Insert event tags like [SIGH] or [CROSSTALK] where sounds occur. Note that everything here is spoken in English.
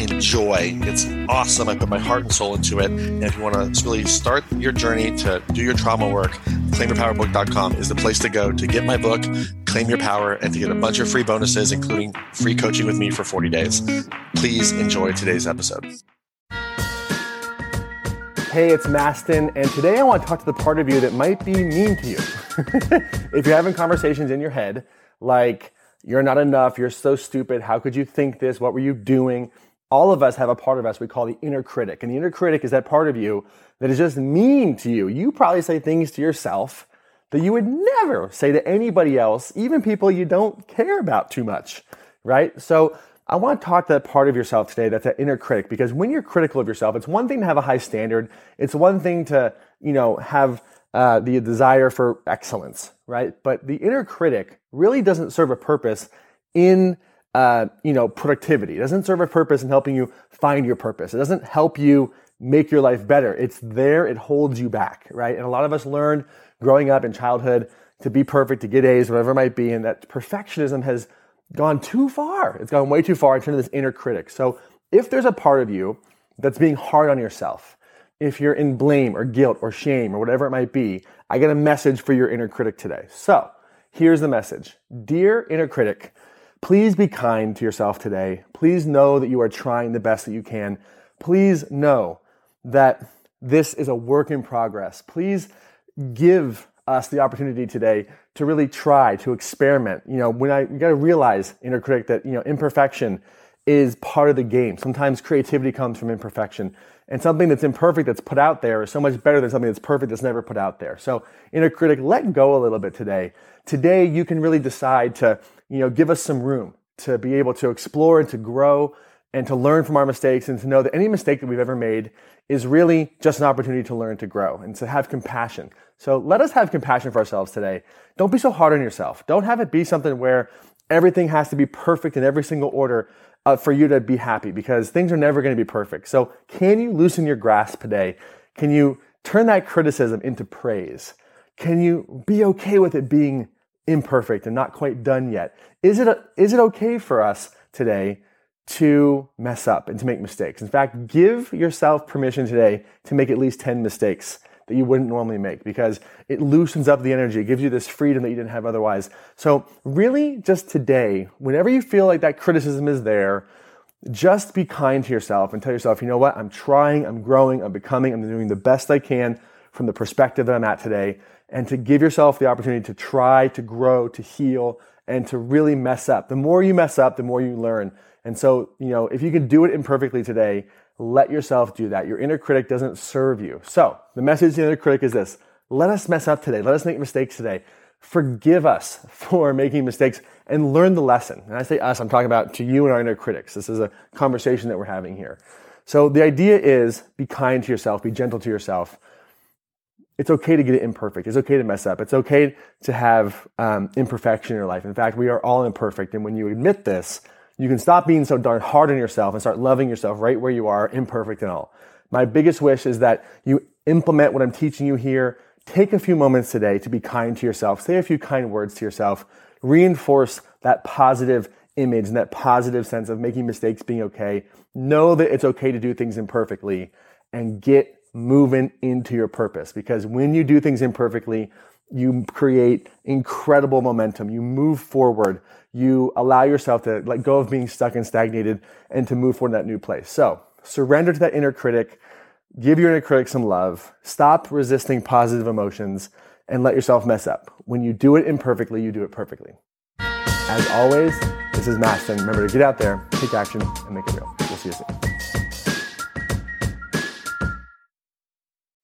enjoy. It's awesome. I put my heart and soul into it. And if you want to really start your journey to do your trauma work, claimyourpowerbook.com is the place to go to get my book, Claim Your Power, and to get a bunch of free bonuses, including free coaching with me for 40 days. Please enjoy today's episode. Hey, it's Mastin, and today I want to talk to the part of you that might be mean to you. [LAUGHS] if you're having conversations in your head, like, you're not enough, you're so stupid, how could you think this, what were you doing? All of us have a part of us we call the inner critic. And the inner critic is that part of you that is just mean to you. You probably say things to yourself that you would never say to anybody else, even people you don't care about too much, right? So I want to talk to that part of yourself today that's that inner critic because when you're critical of yourself, it's one thing to have a high standard. It's one thing to, you know, have uh, the desire for excellence, right? But the inner critic really doesn't serve a purpose in uh, you know, productivity. It doesn't serve a purpose in helping you find your purpose. It doesn't help you make your life better. It's there. It holds you back, right? And a lot of us learned growing up in childhood to be perfect, to get A's, whatever it might be, and that perfectionism has gone too far. It's gone way too far in terms of this inner critic. So if there's a part of you that's being hard on yourself, if you're in blame or guilt or shame or whatever it might be, I get a message for your inner critic today. So here's the message Dear inner critic, Please be kind to yourself today. Please know that you are trying the best that you can. Please know that this is a work in progress. Please give us the opportunity today to really try to experiment. You know, when I got to realize, inner critic, that you know imperfection is part of the game. Sometimes creativity comes from imperfection, and something that's imperfect that's put out there is so much better than something that's perfect that's never put out there. So, inner critic, let go a little bit today. Today, you can really decide to you know, give us some room to be able to explore and to grow and to learn from our mistakes and to know that any mistake that we've ever made is really just an opportunity to learn to grow and to have compassion. So let us have compassion for ourselves today. Don't be so hard on yourself. Don't have it be something where everything has to be perfect in every single order uh, for you to be happy because things are never going to be perfect. So can you loosen your grasp today? Can you turn that criticism into praise? Can you be okay with it being imperfect and not quite done yet. Is it, is it okay for us today to mess up and to make mistakes? In fact, give yourself permission today to make at least 10 mistakes that you wouldn't normally make because it loosens up the energy. It gives you this freedom that you didn't have otherwise. So, really, just today, whenever you feel like that criticism is there, just be kind to yourself and tell yourself, you know what? I'm trying, I'm growing, I'm becoming, I'm doing the best I can from the perspective that I'm at today and to give yourself the opportunity to try to grow, to heal, and to really mess up. The more you mess up, the more you learn. And so, you know, if you can do it imperfectly today, let yourself do that. Your inner critic doesn't serve you. So, the message to the inner critic is this let us mess up today. Let us make mistakes today. Forgive us [LAUGHS] for making mistakes and learn the lesson. And I say us, I'm talking about to you and our inner critics. This is a conversation that we're having here. So, the idea is be kind to yourself, be gentle to yourself it's okay to get it imperfect. It's okay to mess up. It's okay to have um, imperfection in your life. In fact, we are all imperfect. And when you admit this, you can stop being so darn hard on yourself and start loving yourself right where you are, imperfect and all. My biggest wish is that you implement what I'm teaching you here. Take a few moments today to be kind to yourself. Say a few kind words to yourself. Reinforce that positive image and that positive sense of making mistakes being okay. Know that it's okay to do things imperfectly and get moving into your purpose because when you do things imperfectly, you create incredible momentum. You move forward. You allow yourself to let go of being stuck and stagnated and to move forward in that new place. So surrender to that inner critic. Give your inner critic some love. Stop resisting positive emotions and let yourself mess up. When you do it imperfectly, you do it perfectly. As always, this is Mastin. Remember to get out there, take action, and make it real. We'll see you soon.